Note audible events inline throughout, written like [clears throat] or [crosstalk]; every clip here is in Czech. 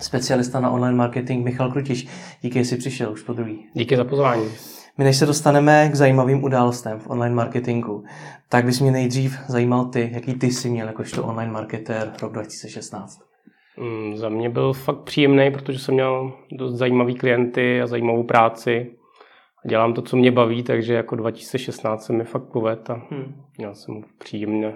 specialista na online marketing Michal Krutiš. Díky, že jsi přišel už po druhý. Díky za pozvání. My než se dostaneme k zajímavým událostem v online marketingu, tak bys mě nejdřív zajímal ty, jaký ty jsi měl jakožto online marketér rok 2016. Mm, za mě byl fakt příjemný, protože jsem měl dost zajímavý klienty a zajímavou práci. Dělám to, co mě baví, takže jako 2016 se mi fakt poved a hmm. měl jsem příjemně,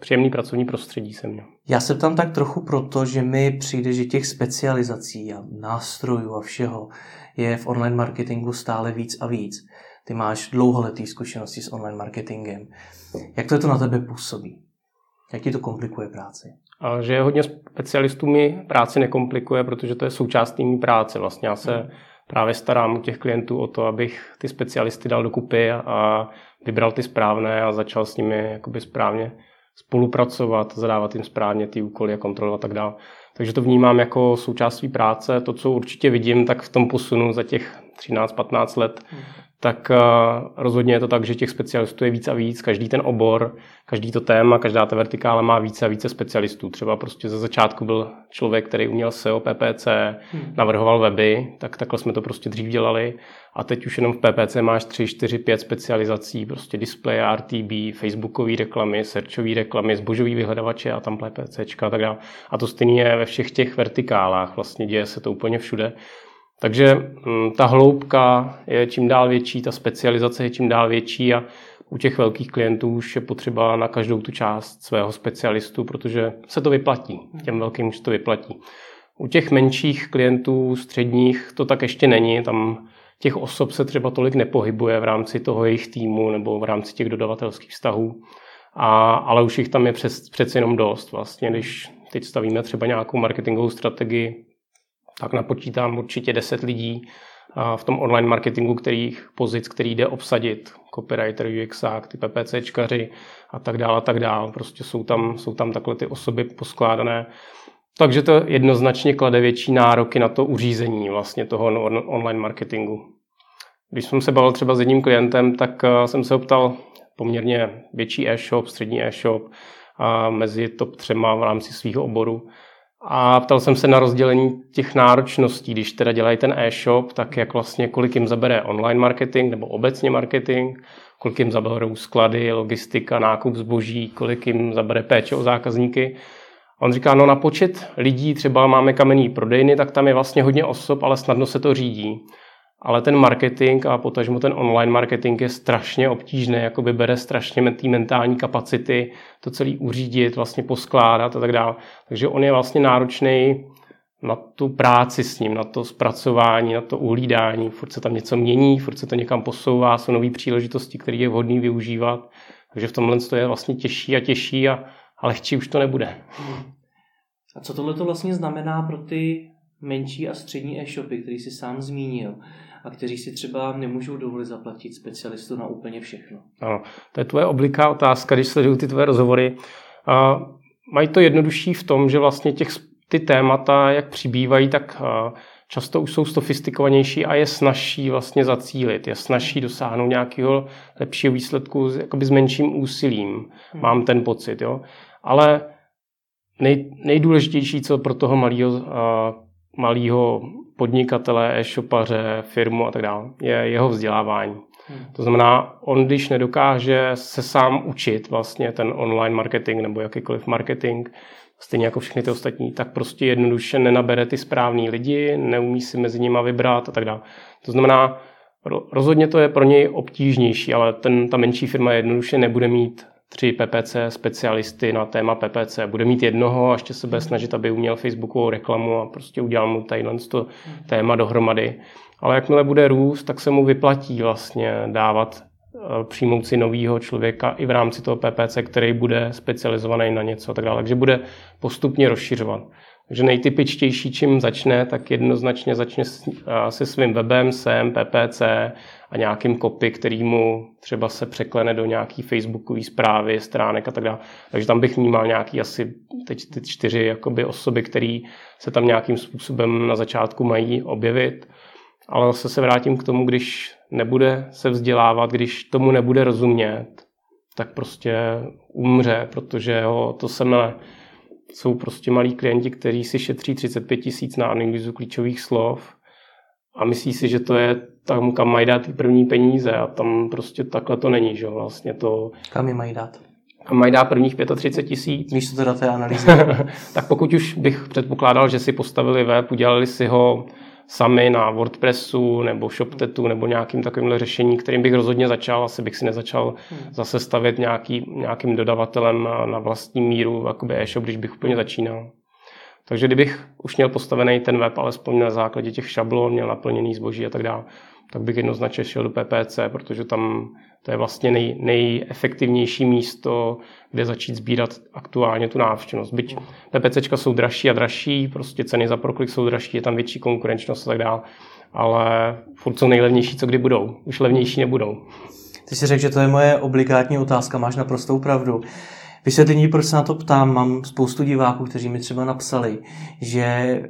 příjemný pracovní prostředí jsem měl. Já se tam tak trochu proto, že mi přijde, že těch specializací a nástrojů a všeho je v online marketingu stále víc a víc. Ty máš dlouholetý zkušenosti s online marketingem. Jak to, je to na tebe působí? Jak ti to komplikuje práci? A že hodně specialistů mi práci nekomplikuje, protože to je součástí mý práce. Vlastně já se hmm. právě starám u těch klientů o to, abych ty specialisty dal dokupy a vybral ty správné a začal s nimi jakoby správně spolupracovat, zadávat jim správně ty úkoly a kontrolovat a tak dále. Takže to vnímám jako součást své práce. To, co určitě vidím, tak v tom posunu za těch 13-15 let, hmm tak eh, rozhodně je to tak, že těch specialistů je víc a víc. Každý ten obor, každý to téma, každá ta vertikála má více a více specialistů. Třeba prostě ze začátku byl člověk, který uměl SEO, PPC, hmm. navrhoval weby, tak takhle jsme to prostě dřív dělali. A teď už jenom v PPC máš 3, 4, 5 specializací, prostě display, RTB, facebookové reklamy, searchové reklamy, zbožový vyhledávače a tam PPC a tak dále. A to stejně je ve všech těch vertikálách, vlastně děje se to úplně všude. Takže mm, ta hloubka je čím dál větší, ta specializace je čím dál větší a u těch velkých klientů už je potřeba na každou tu část svého specialistu, protože se to vyplatí. Těm velkým už to vyplatí. U těch menších klientů, středních, to tak ještě není. Tam těch osob se třeba tolik nepohybuje v rámci toho jejich týmu nebo v rámci těch dodavatelských vztahů. A, ale už jich tam je přes, přece jenom dost. Vlastně, když teď stavíme třeba nějakou marketingovou strategii tak napočítám určitě 10 lidí v tom online marketingu, kterých pozic, který jde obsadit, copywriter, UXák, ty PPCčkaři a tak dále a tak dále. Prostě jsou tam, jsou tam takhle ty osoby poskládané. Takže to jednoznačně klade větší nároky na to uřízení vlastně toho online marketingu. Když jsem se bavil třeba s jedním klientem, tak jsem se optal poměrně větší e-shop, střední e-shop a mezi top třema v rámci svého oboru. A ptal jsem se na rozdělení těch náročností, když teda dělají ten e-shop, tak jak vlastně, kolik jim zabere online marketing nebo obecně marketing, kolik jim zaberou sklady, logistika, nákup zboží, kolik jim zabere péče o zákazníky. A on říká, no na počet lidí třeba máme kamenný prodejny, tak tam je vlastně hodně osob, ale snadno se to řídí ale ten marketing a potažmo ten online marketing je strašně obtížný, jako by bere strašně ty mentální kapacity, to celý uřídit, vlastně poskládat a tak dále. Takže on je vlastně náročný na tu práci s ním, na to zpracování, na to uhlídání. Furt se tam něco mění, furt se to někam posouvá, jsou nové příležitosti, které je vhodný využívat. Takže v tomhle to je vlastně těžší a těžší a, a lehčí už to nebude. A co tohle to vlastně znamená pro ty menší a střední e-shopy, který si sám zmínil? a kteří si třeba nemůžou dovolit zaplatit specialistu na úplně všechno. Ano, to je tvoje obliká otázka, když sleduju ty tvoje rozhovory. A mají to jednodušší v tom, že vlastně těch, ty témata, jak přibývají, tak často už jsou sofistikovanější a je snažší vlastně zacílit, je snažší dosáhnout nějakého lepšího výsledku jakoby s menším úsilím. Hmm. Mám ten pocit, jo. Ale nej, nejdůležitější, co pro toho malého malého podnikatele, e-shopaře, firmu a tak dále, je jeho vzdělávání. Hmm. To znamená, on když nedokáže se sám učit vlastně ten online marketing nebo jakýkoliv marketing, stejně jako všechny ty ostatní, tak prostě jednoduše nenabere ty správný lidi, neumí si mezi nimi vybrat a tak dále. To znamená, rozhodně to je pro něj obtížnější, ale ten, ta menší firma jednoduše nebude mít tři PPC specialisty na téma PPC. Bude mít jednoho a ještě se bude snažit, aby uměl Facebookovou reklamu a prostě udělal mu tadyhle to téma dohromady. Ale jakmile bude růst, tak se mu vyplatí vlastně dávat eh, přijmout si novýho člověka i v rámci toho PPC, který bude specializovaný na něco a tak dále. Takže bude postupně rozšiřovat. Takže nejtypičtější, čím začne, tak jednoznačně začne se svým webem, SEM, PPC a nějakým copy, který mu třeba se překlene do nějaký facebookové zprávy, stránek a tak dále. Takže tam bych vnímal nějaký asi teď ty čtyři jakoby osoby, které se tam nějakým způsobem na začátku mají objevit. Ale zase se vrátím k tomu, když nebude se vzdělávat, když tomu nebude rozumět, tak prostě umře, protože ho to semele jsou prostě malí klienti, kteří si šetří 35 tisíc na analýzu klíčových slov a myslí si, že to je tam, kam mají dát ty první peníze a tam prostě takhle to není, že vlastně to... Kam je mají dát? Kam mají dát prvních 35 tisíc. Místo teda té analýzy. [laughs] tak pokud už bych předpokládal, že si postavili web, udělali si ho sami na WordPressu nebo ShopTetu nebo nějakým takovýmhle řešení, kterým bych rozhodně začal. Asi bych si nezačal hmm. zase stavit nějaký, nějakým dodavatelem na vlastní míru, jakoby e-shop, když bych úplně začínal. Takže kdybych už měl postavený ten web alespoň na základě těch šablon, měl naplněný zboží a tak dále, tak bych jednoznačně šel do PPC, protože tam to je vlastně nej, nejefektivnější místo, kde začít sbírat aktuálně tu návštěvnost. Byť PPCčka jsou dražší a dražší, prostě ceny za proklik jsou dražší, je tam větší konkurenčnost a tak dále, ale furt jsou nejlevnější, co kdy budou. Už levnější nebudou. Ty si řekl, že to je moje obligátní otázka, máš naprostou pravdu. Vysvětlení, proč se na to ptám, mám spoustu diváků, kteří mi třeba napsali, že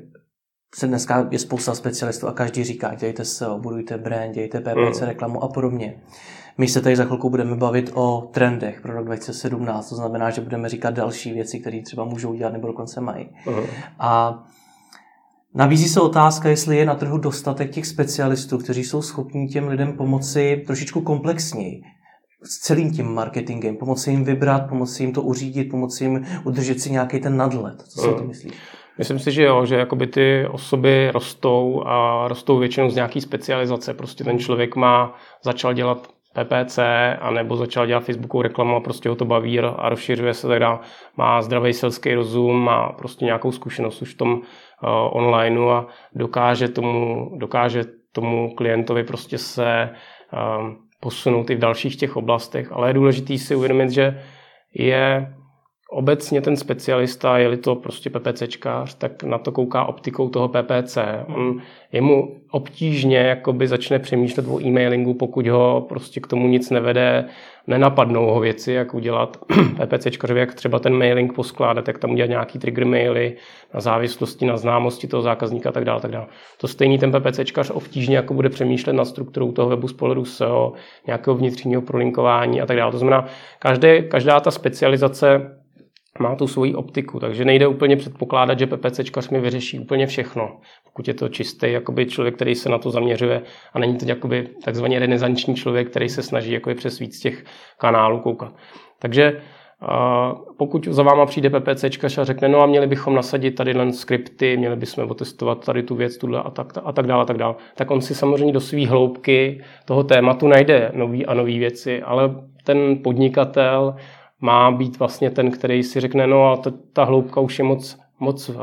se dneska je spousta specialistů a každý říká, dějte SEO, budujte brand, dějte PPC mm. reklamu a podobně. My se tady za chvilku budeme bavit o trendech pro rok 2017, to znamená, že budeme říkat další věci, které třeba můžou dělat nebo dokonce mají. Uh-huh. A nabízí se otázka, jestli je na trhu dostatek těch specialistů, kteří jsou schopni těm lidem pomoci trošičku komplexněji s celým tím marketingem, pomoci jim vybrat, pomoci jim to uřídit, pomoci jim udržet si nějaký ten nadhled. Co si uh-huh. ty myslíš? Myslím si, že jo, že jakoby ty osoby rostou a rostou většinou z nějaký specializace. Prostě ten člověk má, začal dělat PPC, anebo začal dělat Facebookovou reklamu a prostě ho to baví a rozšiřuje se teda, má zdravý selský rozum, má prostě nějakou zkušenost už v tom uh, onlineu a dokáže tomu, dokáže tomu klientovi prostě se uh, posunout i v dalších těch oblastech, ale je důležité si uvědomit, že je obecně ten specialista, je-li to prostě PPCčkář, tak na to kouká optikou toho PPC. On, je mu obtížně jakoby začne přemýšlet o e-mailingu, pokud ho prostě k tomu nic nevede, nenapadnou ho věci, jak udělat [clears throat] PPCčkařovi, jak třeba ten mailing poskládat, jak tam udělat nějaký trigger maily na závislosti na známosti toho zákazníka a tak dále, tak dále. To stejný ten PPCčkař obtížně jako bude přemýšlet nad strukturou toho webu z pohledu SEO, nějakého vnitřního prolinkování a tak dále. To znamená, každé, každá ta specializace má tu svoji optiku, takže nejde úplně předpokládat, že PPCčkař mi vyřeší úplně všechno. Pokud je to čistý jakoby člověk, který se na to zaměřuje a není to jakoby takzvaně renesanční člověk, který se snaží jakoby přes víc těch kanálů koukat. Takže pokud za váma přijde PPCčkař a řekne, no a měli bychom nasadit tady len skripty, měli bychom otestovat tady tu věc, tuhle a tak, a tak dále, a tak dále, tak on si samozřejmě do své hloubky toho tématu najde nový a nové věci, ale ten podnikatel má být vlastně ten, který si řekne, no a ta, ta hloubka už je moc, moc uh,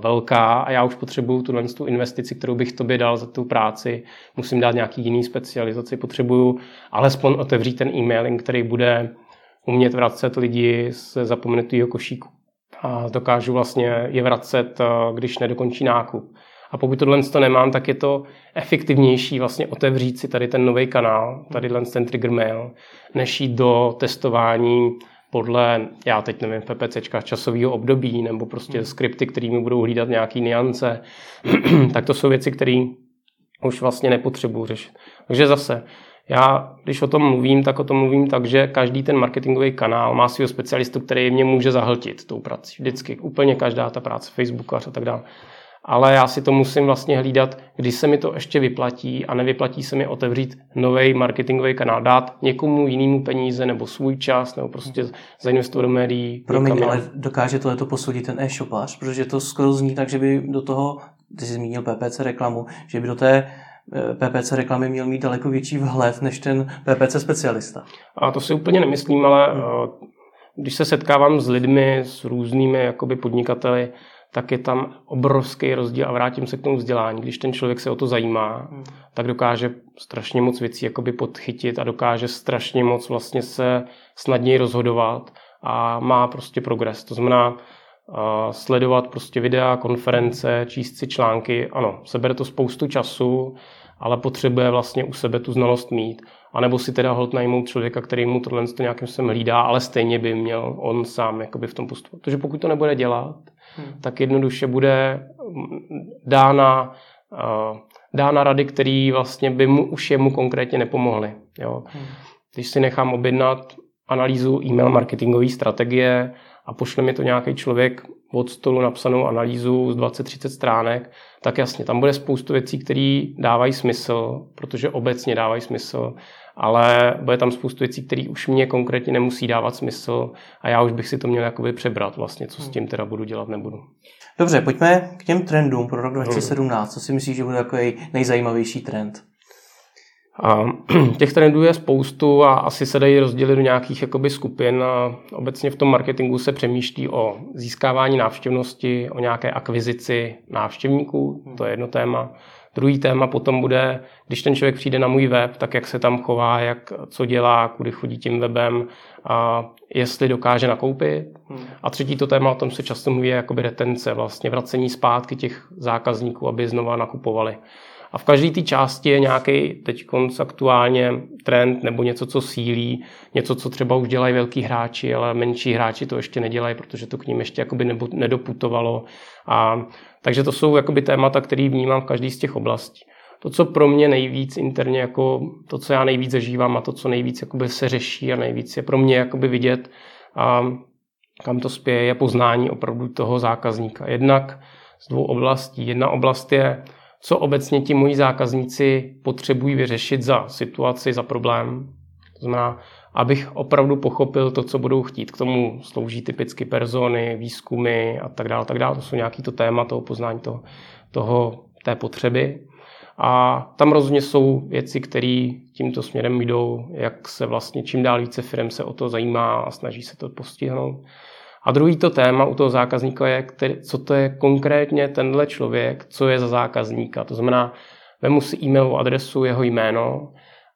velká a já už potřebuju tuhle tu investici, kterou bych tobě dal za tu práci, musím dát nějaký jiný specializaci, potřebuju alespoň otevřít ten e-mailing, který bude umět vracet lidi z zapomenutého košíku. A dokážu vlastně je vracet, uh, když nedokončí nákup. A pokud tohle to nemám, tak je to efektivnější vlastně otevřít si tady ten nový kanál, tady ten trigger mail, než jít do testování podle, já teď nevím, PPCčka časového období nebo prostě hmm. skripty, kterými budou hlídat nějaký niance, [clears throat] tak to jsou věci, které už vlastně nepotřebuji řešit. Takže zase, já, když o tom mluvím, tak o tom mluvím tak, že každý ten marketingový kanál má svého specialistu, který mě může zahltit tou prací. Vždycky, úplně každá ta práce, Facebookař a tak dále ale já si to musím vlastně hlídat, kdy se mi to ještě vyplatí a nevyplatí se mi otevřít nový marketingový kanál, dát někomu jinému peníze nebo svůj čas nebo prostě zainvestovat do médií. Promiň, ale dokáže tohle posoudit ten e-shopář, protože to skoro zní tak, že by do toho, ty jsi zmínil PPC reklamu, že by do té eh, PPC reklamy měl mít daleko větší vhled než ten PPC specialista. A to si úplně nemyslím, ale hmm. Eh, když se setkávám s lidmi, s různými jakoby podnikateli, tak je tam obrovský rozdíl a vrátím se k tomu vzdělání. Když ten člověk se o to zajímá, hmm. tak dokáže strašně moc věcí jakoby podchytit a dokáže strašně moc vlastně se snadněji rozhodovat a má prostě progres. To znamená uh, sledovat prostě videa, konference, číst si články. Ano, sebere to spoustu času, ale potřebuje vlastně u sebe tu znalost mít. A nebo si teda hold najmout člověka, který mu tohle nějakým způsobem hlídá, ale stejně by měl on sám jakoby v tom postupovat. Protože pokud to nebude dělat, hmm. tak jednoduše bude dána, uh, dána rady, které vlastně by mu už jemu konkrétně nepomohly. Jo. Hmm. Když si nechám objednat analýzu e-mail marketingové strategie a pošle mi to nějaký člověk od stolu napsanou analýzu z 20-30 stránek, tak jasně, tam bude spoustu věcí, které dávají smysl, protože obecně dávají smysl, ale bude tam spoustu věcí, které už mě konkrétně nemusí dávat smysl a já už bych si to měl jakoby přebrat vlastně, co s tím teda budu dělat, nebudu. Dobře, pojďme k těm trendům pro rok 2017. Co si myslíš, že bude takový nejzajímavější trend? A [clears throat] těch trendů je spoustu a asi se dají rozdělit do nějakých jakoby skupin. A obecně v tom marketingu se přemýšlí o získávání návštěvnosti, o nějaké akvizici návštěvníků, to je jedno téma. Druhý téma potom bude, když ten člověk přijde na můj web, tak jak se tam chová, jak, co dělá, kudy chodí tím webem, a jestli dokáže nakoupit. A třetí to téma, o tom se často mluví, je jakoby retence, vlastně vracení zpátky těch zákazníků, aby znova nakupovali. A v každé té části je nějaký teď aktuálně trend nebo něco, co sílí, něco, co třeba už dělají velký hráči, ale menší hráči to ještě nedělají, protože to k ním ještě jakoby nedoputovalo. A, takže to jsou jakoby témata, které vnímám v každé z těch oblastí. To, co pro mě nejvíc interně, jako to, co já nejvíc zažívám a to, co nejvíc jakoby se řeší a nejvíc je pro mě jakoby vidět, a kam to spěje, je poznání opravdu toho zákazníka. Jednak z dvou oblastí. Jedna oblast je co obecně ti moji zákazníci potřebují vyřešit za situaci, za problém. To znamená, abych opravdu pochopil to, co budou chtít. K tomu slouží typicky persony, výzkumy a tak dále, tak dále. To jsou nějaký to téma toho poznání toho, toho, té potřeby. A tam rozhodně jsou věci, které tímto směrem jdou, jak se vlastně čím dál více firm se o to zajímá a snaží se to postihnout. A druhý to téma u toho zákazníka je, který, co to je konkrétně tenhle člověk, co je za zákazníka. To znamená, vemu si e-mailovou adresu, jeho jméno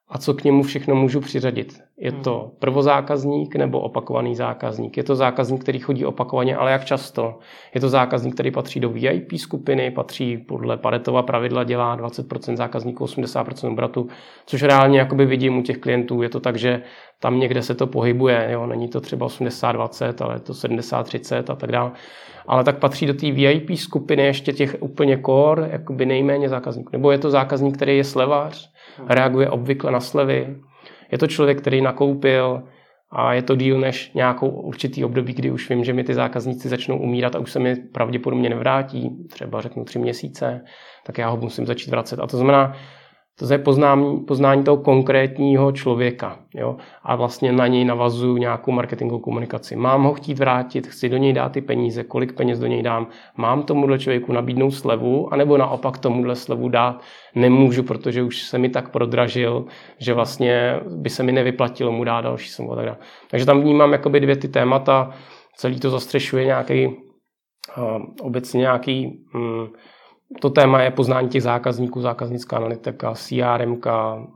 a co k němu všechno můžu přiřadit. Je to hmm. prvozákazník nebo opakovaný zákazník? Je to zákazník, který chodí opakovaně, ale jak často? Je to zákazník, který patří do VIP skupiny, patří podle Paretova pravidla, dělá 20% zákazníků, 80% obratu, což reálně jakoby vidím u těch klientů. Je to tak, že tam někde se to pohybuje, jo? není to třeba 80-20, ale je to 70-30 a tak dále. Ale tak patří do té VIP skupiny ještě těch úplně core, jakoby nejméně zákazníků. Nebo je to zákazník, který je slevář. Reaguje obvykle na slevy, je to člověk, který nakoupil a je to díl než nějakou určitý období, kdy už vím, že mi ty zákazníci začnou umírat a už se mi pravděpodobně nevrátí, třeba řeknu tři měsíce, tak já ho musím začít vracet. A to znamená, to je poznání, poznání toho konkrétního člověka. Jo? A vlastně na něj navazuju nějakou marketingovou komunikaci. Mám ho chtít vrátit, chci do něj dát ty peníze, kolik peněz do něj dám, mám tomuhle člověku nabídnout slevu, anebo naopak tomuhle slevu dát nemůžu, protože už se mi tak prodražil, že vlastně by se mi nevyplatilo mu dát další slevu. Tak. Takže tam vnímám jakoby dvě ty témata, celý to zastřešuje nějaký uh, obecně nějaký um, to téma je poznání těch zákazníků, zákaznická analytika, CRM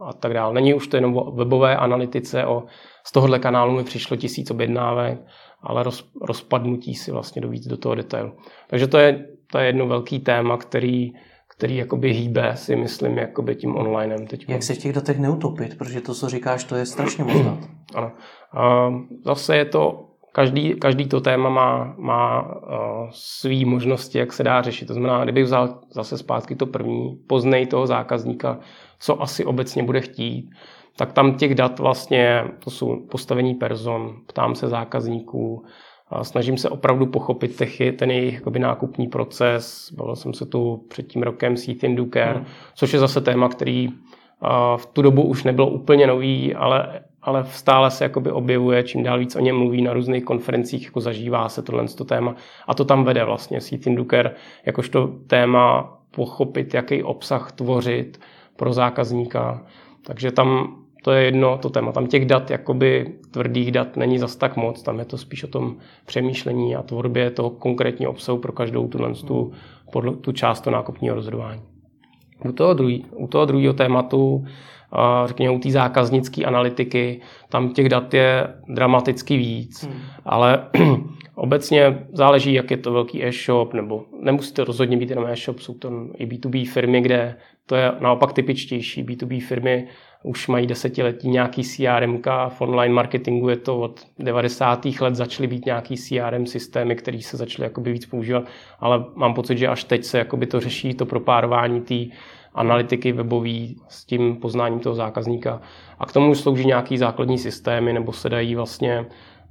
a tak dále. Není už to jenom o webové analytice, o, z tohohle kanálu mi přišlo tisíc objednávek, ale roz, rozpadnutí si vlastně do víc do toho detailu. Takže to je, to je jedno velký téma, který, který jakoby hýbe, si myslím, jakoby tím onlinem. Teď. Jak se v těch datech neutopit, protože to, co říkáš, to je strašně moc dat. Ano. A zase je to každý, každý to téma má, má uh, své možnosti, jak se dá řešit. To znamená, kdybych vzal zase zpátky to první, poznej toho zákazníka, co asi obecně bude chtít, tak tam těch dat vlastně, to jsou postavení person, ptám se zákazníků, a snažím se opravdu pochopit techy, ten jejich jakoby, nákupní proces. Bavil jsem se tu před tím rokem s Ethan Duker, hmm. což je zase téma, který v tu dobu už nebyl úplně nový, ale ale stále se jakoby objevuje, čím dál víc o něm mluví na různých konferencích, jako zažívá se tohle to téma a to tam vede vlastně Ethan Duker, jakožto téma pochopit, jaký obsah tvořit pro zákazníka. Takže tam to je jedno to téma. Tam těch dat, jakoby tvrdých dat, není zas tak moc. Tam je to spíš o tom přemýšlení a tvorbě toho konkrétního obsahu pro každou tuhle tu, tu část toho nákupního rozhodování. U toho, druhý, u toho druhého tématu řekněme, u té zákaznické analytiky, tam těch dat je dramaticky víc, hmm. ale [clears throat] obecně záleží, jak je to velký e-shop, nebo nemusí to rozhodně být jenom e-shop, jsou to i B2B firmy, kde to je naopak typičtější. B2B firmy už mají desetiletí nějaký CRM, v online marketingu je to od 90. let začaly být nějaký CRM systémy, které se začaly jakoby víc používat, ale mám pocit, že až teď se jakoby to řeší, to propárování té analytiky webový s tím poznáním toho zákazníka. A k tomu slouží nějaký základní systémy, nebo se dají vlastně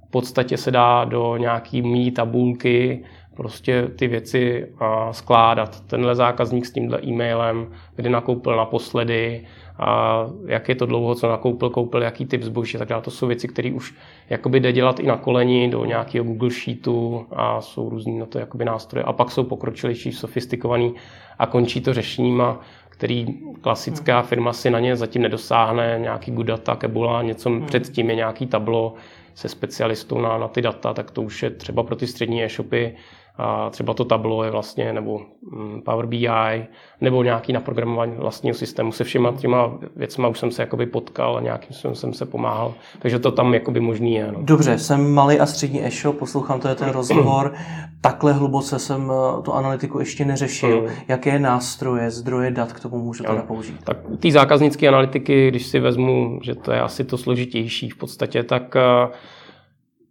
v podstatě se dá do nějaký mý tabulky prostě ty věci skládat. Tenhle zákazník s tímhle e-mailem, kdy nakoupil naposledy, a jak je to dlouho, co nakoupil, koupil, jaký typ zboží tak dále. To jsou věci, které už jakoby jde dělat i na koleni do nějakého Google Sheetu a jsou různý na to jakoby nástroje. A pak jsou pokročilejší, sofistikovaný a končí to řešeníma, který klasická firma si na ně zatím nedosáhne, nějaký good data, Kebula, něco hmm. předtím je nějaký tablo se specialistou na, na ty data, tak to už je třeba pro ty střední e-shopy a třeba to tablo je vlastně, nebo mm, Power BI, nebo nějaký naprogramování vlastního systému. Se všema těma věcma už jsem se jakoby potkal a nějakým způsobem jsem se pomáhal. Takže to tam jakoby možný je. No. Dobře, jsem malý a střední e-shop, poslouchám to je ten rozhovor. Takhle hluboce jsem eh, tu analytiku ještě neřešil. Mm. Jaké nástroje, zdroje dat k tomu můžu teda použít? Tak ty zákaznické analytiky, když si vezmu, že to je asi to složitější v podstatě, tak uh,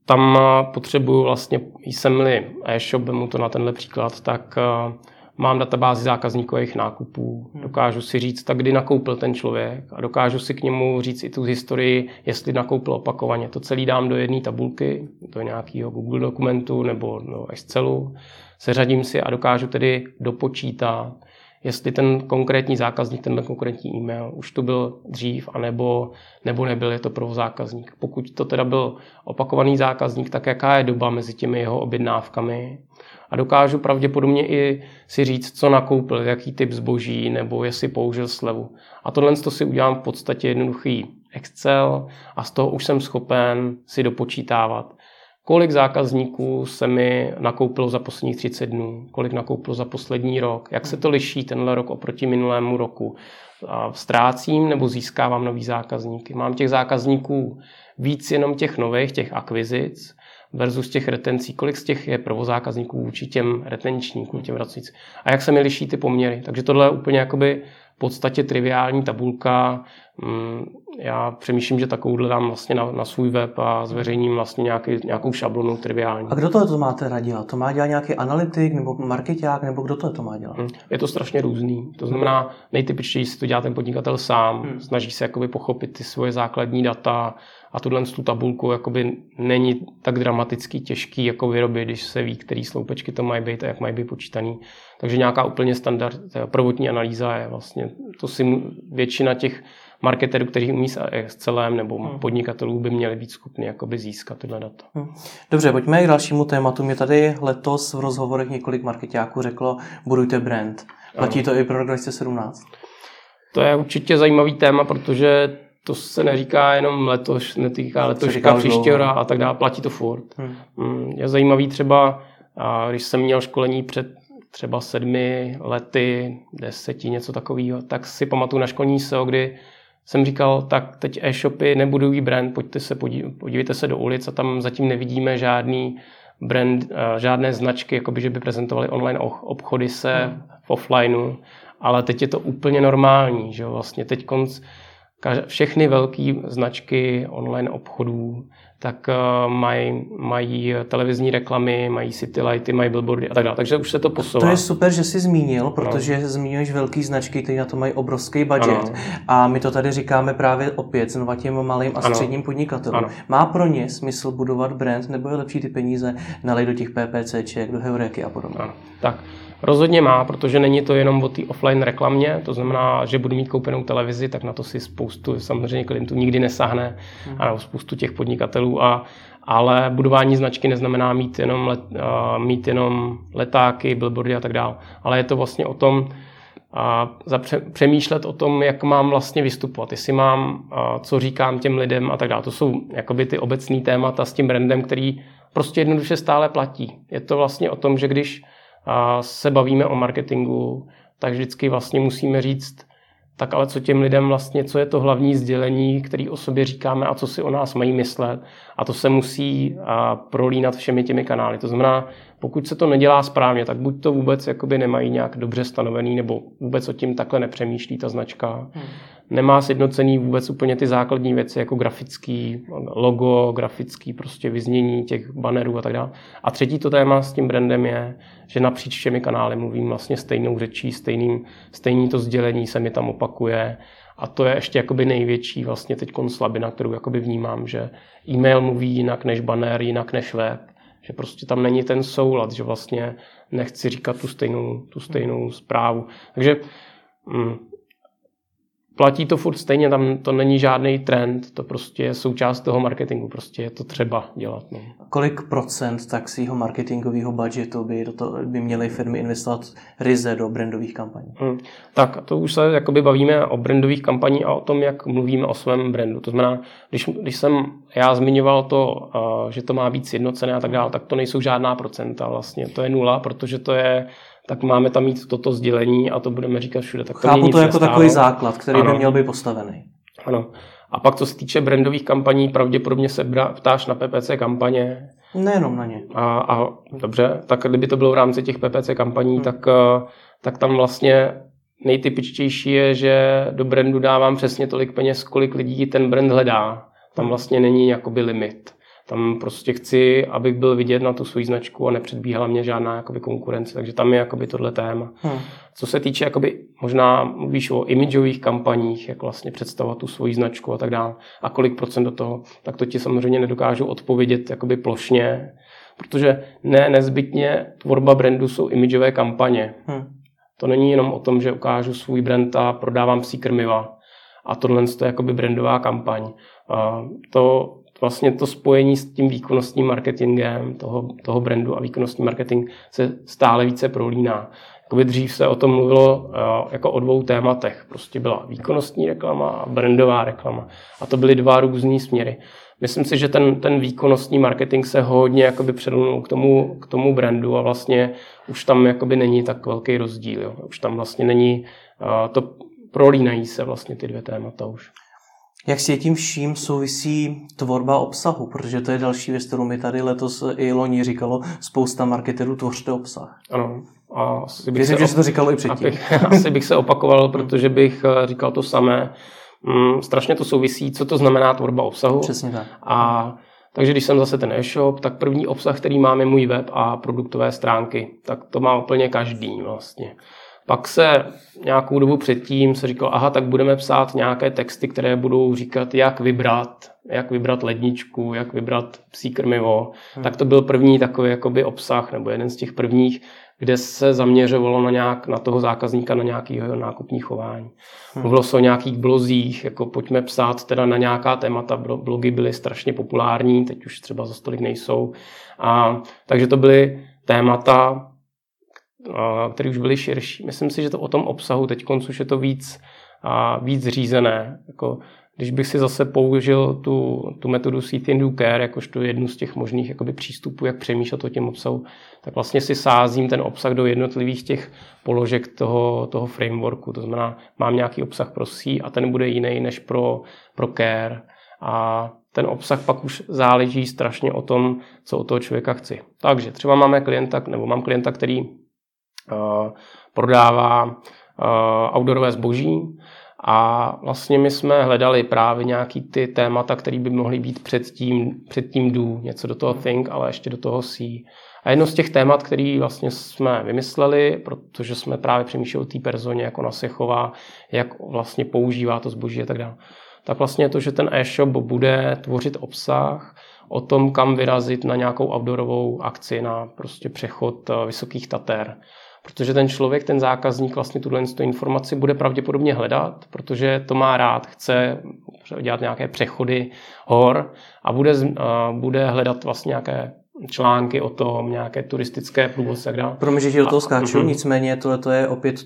tam potřebuju vlastně, jsem-li e-shop, mu to na tenhle příklad, tak eh, mám databázi zákazníkových nákupů, hmm. dokážu si říct, tak kdy nakoupil ten člověk a dokážu si k němu říct i tu historii, jestli nakoupil opakovaně. To celý dám do jedné tabulky, do nějakého Google dokumentu nebo do Excelu, seřadím si a dokážu tedy dopočítat, jestli ten konkrétní zákazník, ten konkrétní e-mail už tu byl dřív, anebo, nebo nebyl, je to pro zákazník. Pokud to teda byl opakovaný zákazník, tak jaká je doba mezi těmi jeho objednávkami a dokážu pravděpodobně i si říct, co nakoupil, jaký typ zboží, nebo jestli použil slevu. A tohle to si udělám v podstatě jednoduchý Excel a z toho už jsem schopen si dopočítávat, kolik zákazníků se mi nakoupilo za posledních 30 dnů, kolik nakoupilo za poslední rok, jak se to liší tenhle rok oproti minulému roku. Ztrácím nebo získávám nový zákazníky. Mám těch zákazníků víc jenom těch nových, těch akvizic, versus těch retencí, kolik z těch je provozákazníků vůči těm retenčníkům, těm vracujícím. A jak se mi liší ty poměry. Takže tohle je úplně jakoby v podstatě triviální tabulka. Já přemýšlím, že takovouhle dám vlastně na, na svůj web a zveřejním vlastně nějaký, nějakou šablonu triviální. A kdo to, to máte dělat? To má dělat nějaký analytik nebo marketák, nebo kdo to, to má dělat? Hmm. Je to strašně různý. To znamená, nejtypičtěji si to dělá ten podnikatel sám, hmm. snaží se jakoby pochopit ty svoje základní data, a tuhle tu tabulku jakoby není tak dramaticky těžký jako vyrobit, když se ví, který sloupečky to mají být a jak mají být počítaný. Takže nějaká úplně standard, prvotní analýza je vlastně, to si většina těch marketerů, kteří umí s Excelem nebo hmm. podnikatelů by měli být schopni jakoby získat tyhle data. Hmm. Dobře, pojďme k dalšímu tématu. Mě tady letos v rozhovorech několik marketáků řeklo, budujte brand. Platí to i pro rok 2017? To je určitě zajímavý téma, protože to se neříká jenom letos, netýká letoška, příštího a tak dále, platí to furt. Hmm. Je zajímavý třeba, když jsem měl školení před třeba sedmi lety, deseti, něco takového, tak si pamatuju na školní SEO, kdy jsem říkal, tak teď e-shopy nebudují brand, pojďte se, podívejte se do ulic a tam zatím nevidíme žádný brand, žádné značky, jakoby, že by prezentovali online obchody se v offlineu, ale teď je to úplně normální, že vlastně teď konc všechny velké značky online obchodů tak uh, mají, mají televizní reklamy, mají city lighty, mají billboardy a tak dále. Takže už se to posouvá. To je super, že jsi zmínil, protože no. zmiňuješ velké značky, které na to mají obrovský budget. Ano. A my to tady říkáme právě opět znova těm malým a středním ano. podnikatelům. Ano. Má pro ně smysl budovat brand, nebo je lepší ty peníze nalej do těch PPCček, do Heureky a podobně? Ano. Tak. Rozhodně má, protože není to jenom o té offline reklamě, to znamená, že budu mít koupenou televizi, tak na to si spoustu samozřejmě klientů nikdy nesahne, hmm. a spoustu těch podnikatelů, a, ale budování značky neznamená mít jenom, let, uh, mít jenom letáky, billboardy a tak dále, ale je to vlastně o tom, a přemýšlet o tom, jak mám vlastně vystupovat, jestli mám, co říkám těm lidem a tak dále. To jsou jakoby ty obecné témata s tím brandem, který prostě jednoduše stále platí. Je to vlastně o tom, že když se bavíme o marketingu, tak vždycky vlastně musíme říct, tak ale co těm lidem vlastně, co je to hlavní sdělení, který o sobě říkáme a co si o nás mají myslet. A to se musí prolínat všemi těmi kanály. To znamená, pokud se to nedělá správně, tak buď to vůbec jakoby nemají nějak dobře stanovený, nebo vůbec o tím takhle nepřemýšlí ta značka. Hmm. Nemá sjednocený vůbec úplně ty základní věci, jako grafický logo, grafický prostě vyznění těch bannerů a tak dále. A třetí to téma s tím brandem je, že napříč všemi kanály mluvím vlastně stejnou řečí, stejným, stejný to sdělení se mi tam opakuje A to je ještě jakoby největší vlastně teď slabina, kterou jakoby vnímám, že e-mail mluví jinak než banner, jinak než web. Že prostě tam není ten soulad, že vlastně nechci říkat tu stejnou, tu stejnou zprávu. Takže mm, platí to furt stejně, tam to není žádný trend, to prostě je součást toho marketingu, prostě je to třeba dělat. No. Kolik procent tak svého marketingového budgetu by, do toho, by měly firmy investovat ryze do brandových kampaní? Hmm. Tak to už se jakoby bavíme o brandových kampaní a o tom, jak mluvíme o svém brandu. To znamená, když, když jsem já zmiňoval to, že to má být sjednocené a tak dále, tak to nejsou žádná procenta vlastně, to je nula, protože to je tak máme tam mít toto sdělení a to budeme říkat všude. Tak to Chápu to jako nestálo. takový základ, který ano. by měl být postavený. Ano. A pak, co se týče brandových kampaní, pravděpodobně se ptáš na PPC kampaně. Nejenom na ně. A, a dobře, tak kdyby to bylo v rámci těch PPC kampaní, hmm. tak, eh, tak tam vlastně nejtypičtější je, že do brandu dávám přesně tolik peněz, kolik lidí ten brand hledá. Tam hmm. vlastně není jakoby limit. Tam prostě chci, abych byl vidět na tu svou značku a nepředbíhala mě žádná jakoby, konkurence. Takže tam je jakoby, tohle téma. Hmm. Co se týče, jakoby, možná mluvíš o imidžových kampaních, jak vlastně představovat tu svoji značku a tak dále, a kolik procent do toho, tak to ti samozřejmě nedokážu odpovědět jakoby plošně, protože ne nezbytně tvorba brandu jsou imidžové kampaně. Hmm. To není jenom o tom, že ukážu svůj brand a prodávám psí krmiva. A tohle je jakoby brandová kampaň. A to vlastně to spojení s tím výkonnostním marketingem toho, toho brandu a výkonnostní marketing se stále více prolíná. Jakoby dřív se o tom mluvilo uh, jako o dvou tématech. Prostě byla výkonnostní reklama a brandová reklama. A to byly dva různé směry. Myslím si, že ten, ten výkonnostní marketing se hodně jakoby předunul k tomu, k tomu brandu a vlastně už tam jakoby není tak velký rozdíl. Jo. Už tam vlastně není, uh, to prolínají se vlastně ty dvě témata už. Jak s tím vším souvisí tvorba obsahu? Protože to je další věc, kterou mi tady letos i loni říkalo spousta marketerů, tvořte obsah. Ano. A asi bych Věřím, se, že se to říkalo i předtím. Abych, [laughs] asi bych se opakoval, protože bych eh, říkal to samé. Mm, strašně to souvisí, co to znamená tvorba obsahu. Přesně tak. A takže když jsem zase ten e-shop, tak první obsah, který mám, je můj web a produktové stránky. Tak to má úplně každý vlastně. Pak se nějakou dobu předtím se říkal, aha, tak budeme psát nějaké texty, které budou říkat, jak vybrat, jak vybrat ledničku, jak vybrat psí krmivo. Hmm. Tak to byl první takový jakoby obsah, nebo jeden z těch prvních, kde se zaměřovalo na, nějak, na toho zákazníka, na nějaký jeho nákupní chování. Hmm. Mluvilo se o nějakých blozích, jako pojďme psát teda na nějaká témata. Blogy byly strašně populární, teď už třeba za stolik nejsou. A, takže to byly témata, které už byly širší. Myslím si, že to o tom obsahu teď už je to víc, a víc řízené. Jako, když bych si zase použil tu, tu metodu Seed and Do Care, jakožto jednu z těch možných jakoby, přístupů, jak přemýšlet o těm obsahu, tak vlastně si sázím ten obsah do jednotlivých těch položek toho, toho frameworku. To znamená, mám nějaký obsah pro C a ten bude jiný než pro, pro Care. A ten obsah pak už záleží strašně o tom, co od toho člověka chci. Takže třeba máme klienta, nebo mám klienta, který prodává eh, outdoorové zboží. A vlastně my jsme hledali právě nějaký ty témata, které by mohly být před tím, před tím do, něco do toho think, ale ještě do toho see. A jedno z těch témat, který vlastně jsme vymysleli, protože jsme právě přemýšleli o té personě, jako ona se chová, jak vlastně používá to zboží a tak dále, tak vlastně to, že ten e-shop bude tvořit obsah o tom, kam vyrazit na nějakou outdoorovou akci, na prostě přechod eh, vysokých tater protože ten člověk, ten zákazník vlastně tuhle informaci bude pravděpodobně hledat, protože to má rád, chce dělat nějaké přechody hor a bude, bude hledat vlastně nějaké články o tom, nějaké turistické průvodce a tak dále. Pro že ti do toho skáču, nicméně tohle je opět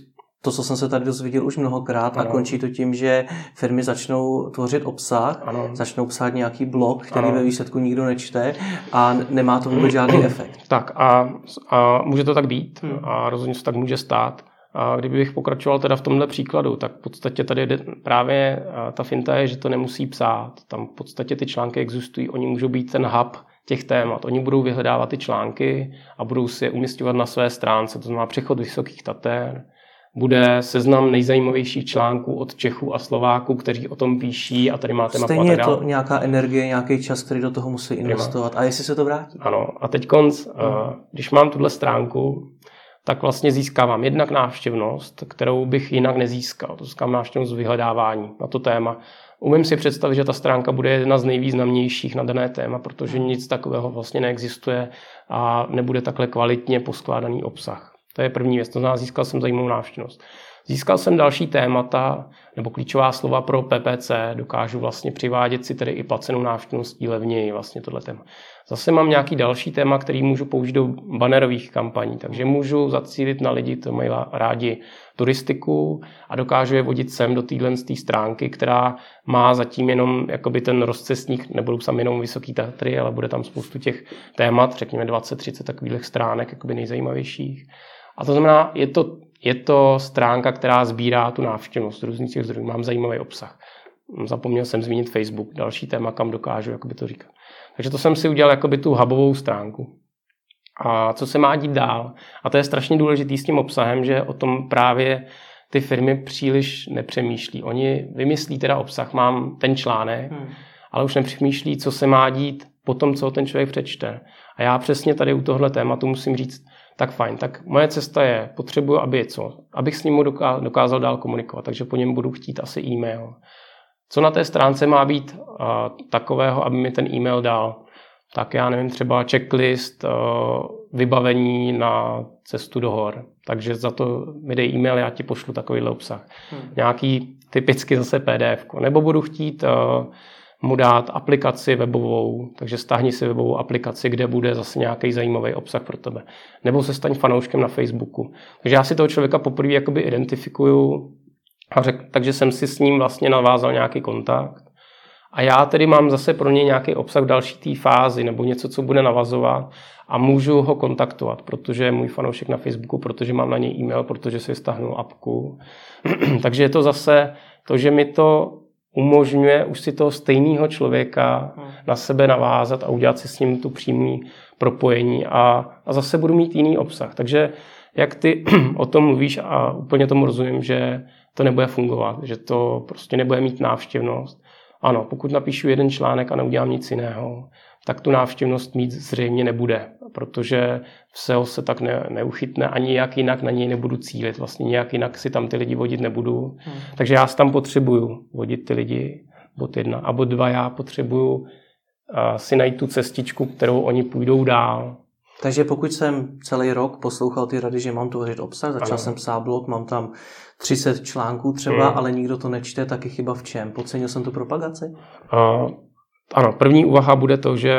to, co jsem se tady dozvěděl už mnohokrát ano. a končí to tím, že firmy začnou tvořit obsah, ano. začnou psát nějaký blog, který ano. ve výsledku nikdo nečte a nemá to vůbec žádný efekt. Tak a, a může to tak být hmm. a rozhodně se tak může stát. A kdybych pokračoval teda v tomhle příkladu, tak v podstatě tady jde právě ta finta je, že to nemusí psát. Tam v podstatě ty články existují, oni můžou být ten hub těch témat. Oni budou vyhledávat ty články a budou si je umistovat na své stránce, to znamená přechod vysokých tater, bude seznam nejzajímavějších článků od Čechů a Slováků, kteří o tom píší a tady máte Stejně je to nějaká energie, nějaký čas, který do toho musí investovat. A jestli se to vrátí? Ano. A teď konc, hmm. když mám tuhle stránku, tak vlastně získávám jednak návštěvnost, kterou bych jinak nezískal. To získám návštěvnost vyhledávání na to téma. Umím si představit, že ta stránka bude jedna z nejvýznamnějších na dané téma, protože nic takového vlastně neexistuje a nebude takhle kvalitně poskládaný obsah. To je první věc, to znamená, získal jsem zajímavou návštěvnost. Získal jsem další témata nebo klíčová slova pro PPC, dokážu vlastně přivádět si tedy i placenou návštěvností levněji vlastně tohle téma. Zase mám nějaký další téma, který můžu použít do bannerových kampaní, takže můžu zacílit na lidi, to mají rádi turistiku a dokážu je vodit sem do téhle stránky, která má zatím jenom jakoby ten rozcestník, nebudou tam jenom vysoký Tatry, ale bude tam spoustu těch témat, řekněme 20-30 takových stránek, jakoby nejzajímavějších. A to znamená, je to, je to stránka, která sbírá tu návštěvnost z různých těch zdrojů. Mám zajímavý obsah. Zapomněl jsem zmínit Facebook, další téma, kam dokážu jakoby to říkat. Takže to jsem si udělal jakoby tu hubovou stránku. A co se má dít dál? A to je strašně důležitý s tím obsahem, že o tom právě ty firmy příliš nepřemýšlí. Oni vymyslí teda obsah, mám ten článek, hmm. ale už nepřemýšlí, co se má dít po tom, co ten člověk přečte. A já přesně tady u tohle tématu musím říct, tak fajn, tak moje cesta je, potřebuji, aby co? Abych s ním dokázal dál komunikovat, takže po něm budu chtít asi e-mail. Co na té stránce má být uh, takového, aby mi ten e-mail dal? Tak já nevím, třeba checklist, uh, vybavení na cestu do hor. Takže za to mi dej e-mail, já ti pošlu takovýhle obsah. Hmm. Nějaký typicky zase PDF. Nebo budu chtít uh, mu dát aplikaci webovou, takže stáhni si webovou aplikaci, kde bude zase nějaký zajímavý obsah pro tebe. Nebo se staň fanouškem na Facebooku. Takže já si toho člověka poprvé jakoby identifikuju a řek, takže jsem si s ním vlastně navázal nějaký kontakt. A já tedy mám zase pro něj nějaký obsah v další té fázi nebo něco, co bude navazovat a můžu ho kontaktovat, protože je můj fanoušek na Facebooku, protože mám na něj e-mail, protože si stáhnu apku. [clears throat] takže je to zase to, že mi to umožňuje už si toho stejného člověka hmm. na sebe navázat a udělat si s ním tu přímý propojení a, a zase budu mít jiný obsah. Takže jak ty [clears throat] o tom mluvíš a úplně tomu rozumím, že to nebude fungovat, že to prostě nebude mít návštěvnost. Ano, pokud napíšu jeden článek a neudělám nic jiného, tak tu návštěvnost mít zřejmě nebude, protože v SEO se tak ne, neuchytne, ani jak jinak na něj nebudu cílit, vlastně nějak jinak si tam ty lidi vodit nebudu. Hmm. Takže já si tam potřebuju vodit ty lidi, bod jedna. A bod dva, já potřebuju uh, si najít tu cestičku, kterou oni půjdou dál. Takže pokud jsem celý rok poslouchal ty rady, že mám tvořit obsah, začal ano. jsem psát blog, mám tam 30 článků třeba, hmm. ale nikdo to nečte, tak je chyba v čem? Podcenil jsem tu propagaci? Uh, ano, první úvaha bude to, že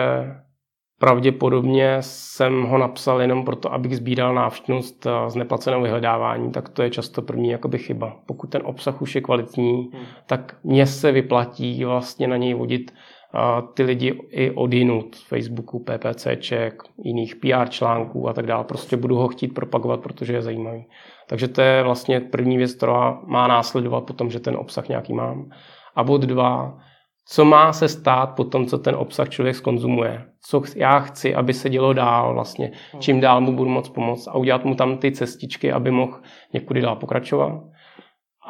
pravděpodobně jsem ho napsal jenom proto, abych sbíral návštěvnost eh, z neplaceného vyhledávání, tak to je často první jakoby chyba. Pokud ten obsah už je kvalitní, hmm. tak mně se vyplatí vlastně na něj vodit eh, ty lidi i odinut z Facebooku, PPCček, jiných PR článků a tak dále. Prostě budu ho chtít propagovat, protože je zajímavý. Takže to je vlastně první věc, která má následovat potom, že ten obsah nějaký mám. A bod dva, co má se stát po tom, co ten obsah člověk skonzumuje. Co já chci, aby se dělo dál vlastně. Čím dál mu budu moc pomoct a udělat mu tam ty cestičky, aby mohl někudy dál pokračovat.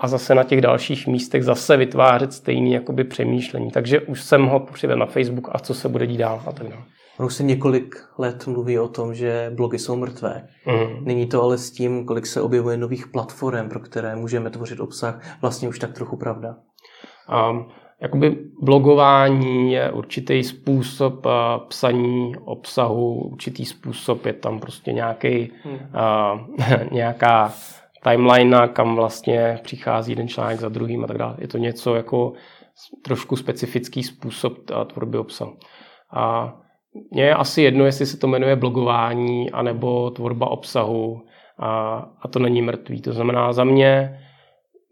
A zase na těch dalších místech zase vytvářet stejný jakoby přemýšlení. Takže už jsem ho přivedl na Facebook a co se bude dít dál a tak dále. Už se několik let mluví o tom, že blogy jsou mrtvé. Mm. Není to ale s tím, kolik se objevuje nových platform, pro které můžeme tvořit obsah, vlastně už tak trochu pravda. Um, Jakoby blogování je určitý způsob uh, psaní obsahu, určitý způsob, je tam prostě nějaký, hmm. uh, [laughs] nějaká timeline, kam vlastně přichází jeden článek za druhým a tak dále. Je to něco jako trošku specifický způsob tvorby obsahu. A mně je asi jedno, jestli se to jmenuje blogování anebo tvorba obsahu a, a to není mrtvý. To znamená za mě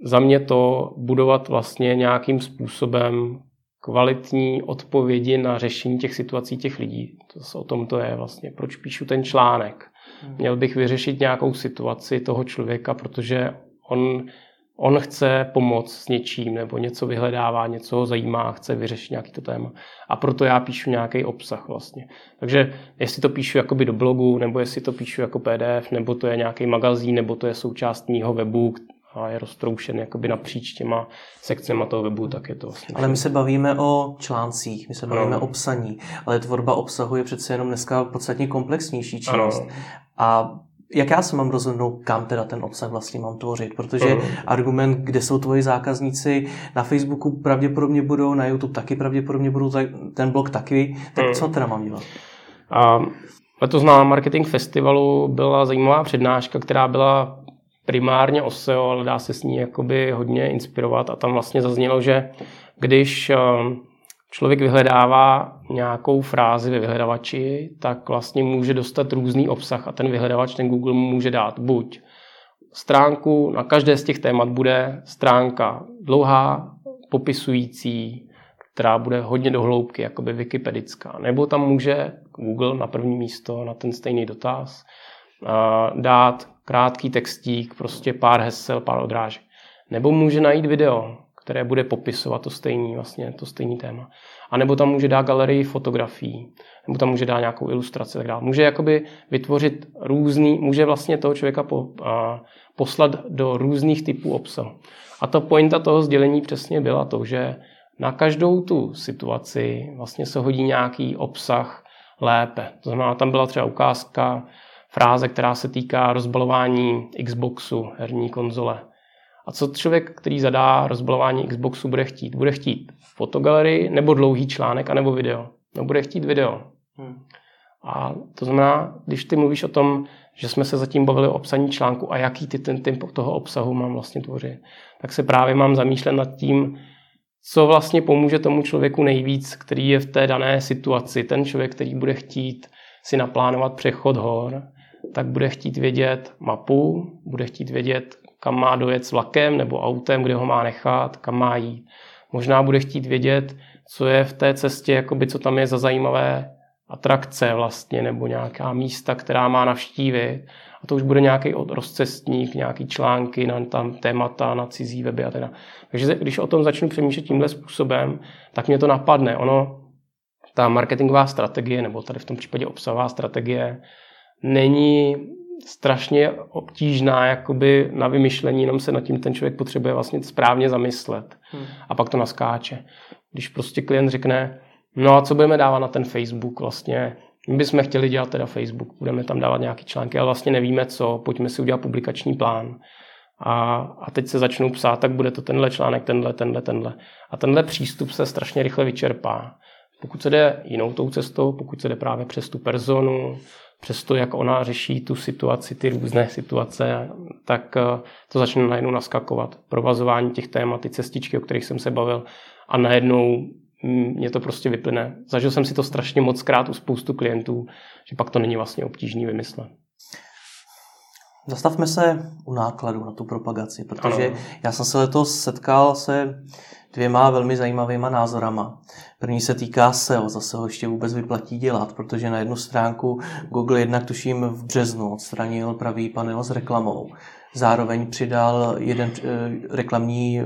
za mě to budovat vlastně nějakým způsobem kvalitní odpovědi na řešení těch situací těch lidí. To o tom to je vlastně. Proč píšu ten článek? Hmm. Měl bych vyřešit nějakou situaci toho člověka, protože on, on chce pomoct s něčím nebo něco vyhledává, něco ho zajímá, chce vyřešit nějaký to téma. A proto já píšu nějaký obsah vlastně. Takže jestli to píšu jakoby do blogu, nebo jestli to píšu jako PDF, nebo to je nějaký magazín, nebo to je součást mýho webu, a je roztroušen jakoby napříč těma sekcemi toho webu, tak je to vlastně. Ale my se bavíme o článcích, my se bavíme ano. o psaní, ale tvorba obsahu je přece jenom dneska podstatně komplexnější činnost. Ano. A jak já se mám rozhodnout, kam teda ten obsah vlastně mám tvořit, protože uh-huh. argument, kde jsou tvoji zákazníci, na Facebooku pravděpodobně budou, na YouTube taky pravděpodobně budou, ten blog taky, tak uh-huh. co teda mám dělat? A letos na Marketing Festivalu byla zajímavá přednáška, která byla primárně o SEO, ale dá se s ní jakoby hodně inspirovat a tam vlastně zaznělo, že když eh, člověk vyhledává nějakou frázi ve vyhledávači, tak vlastně může dostat různý obsah a ten vyhledávač, ten Google mu může dát buď stránku, na každé z těch témat bude stránka dlouhá, popisující, která bude hodně dohloubky, jakoby wikipedická. Nebo tam může Google na první místo na ten stejný dotaz dát krátký textík, prostě pár hesel, pár odrážek. Nebo může najít video, které bude popisovat to stejný, vlastně to stejný téma. A nebo tam může dát galerii fotografií, nebo tam může dát nějakou ilustraci tak dále. Může jakoby vytvořit různý, může vlastně toho člověka po, a, poslat do různých typů obsahu. A ta pointa toho sdělení přesně byla to, že na každou tu situaci vlastně se hodí nějaký obsah lépe. To znamená, tam byla třeba ukázka fráze, která se týká rozbalování Xboxu, herní konzole. A co člověk, který zadá rozbalování Xboxu, bude chtít? Bude chtít fotogalerii, nebo dlouhý článek, anebo video? No bude chtít video. Hmm. A to znamená, když ty mluvíš o tom, že jsme se zatím bavili o obsaní článku a jaký ty ten typ toho obsahu mám vlastně tvořit, tak se právě mám zamýšlet nad tím, co vlastně pomůže tomu člověku nejvíc, který je v té dané situaci. Ten člověk, který bude chtít si naplánovat přechod hor, tak bude chtít vědět mapu, bude chtít vědět, kam má dojet s vlakem nebo autem, kde ho má nechat, kam má jít. Možná bude chtít vědět, co je v té cestě, jakoby, co tam je za zajímavé atrakce vlastně, nebo nějaká místa, která má navštívit. A to už bude nějaký rozcestník, nějaký články na tam témata, na cizí weby a teda. Takže když o tom začnu přemýšlet tímhle způsobem, tak mě to napadne. Ono, ta marketingová strategie, nebo tady v tom případě obsahová strategie, není strašně obtížná jakoby na vymyšlení, jenom se nad tím ten člověk potřebuje vlastně správně zamyslet hmm. a pak to naskáče. Když prostě klient řekne, no a co budeme dávat na ten Facebook vlastně, my bychom chtěli dělat teda Facebook, budeme tam dávat nějaké články, ale vlastně nevíme co, pojďme si udělat publikační plán. A, a teď se začnou psát, tak bude to tenhle článek, tenhle, tenhle, tenhle. A tenhle přístup se strašně rychle vyčerpá. Pokud se jde jinou tou cestou, pokud se jde právě přes tu personu, přes to, jak ona řeší tu situaci, ty různé situace, tak eh, to začne najednou naskakovat. Provazování těch témat, ty cestičky, o kterých jsem se bavil a najednou mě to prostě vyplyne. Zažil jsem si to strašně moc krát u spoustu klientů, že pak to není vlastně obtížný vymyslet. Zastavme se u nákladu na tu propagaci, protože ano. já jsem se letos setkal se dvěma velmi zajímavýma názorama. První se týká SEO, zase ho ještě vůbec vyplatí dělat, protože na jednu stránku Google jednak tuším v březnu odstranil pravý panel s reklamou. Zároveň přidal jeden eh, reklamní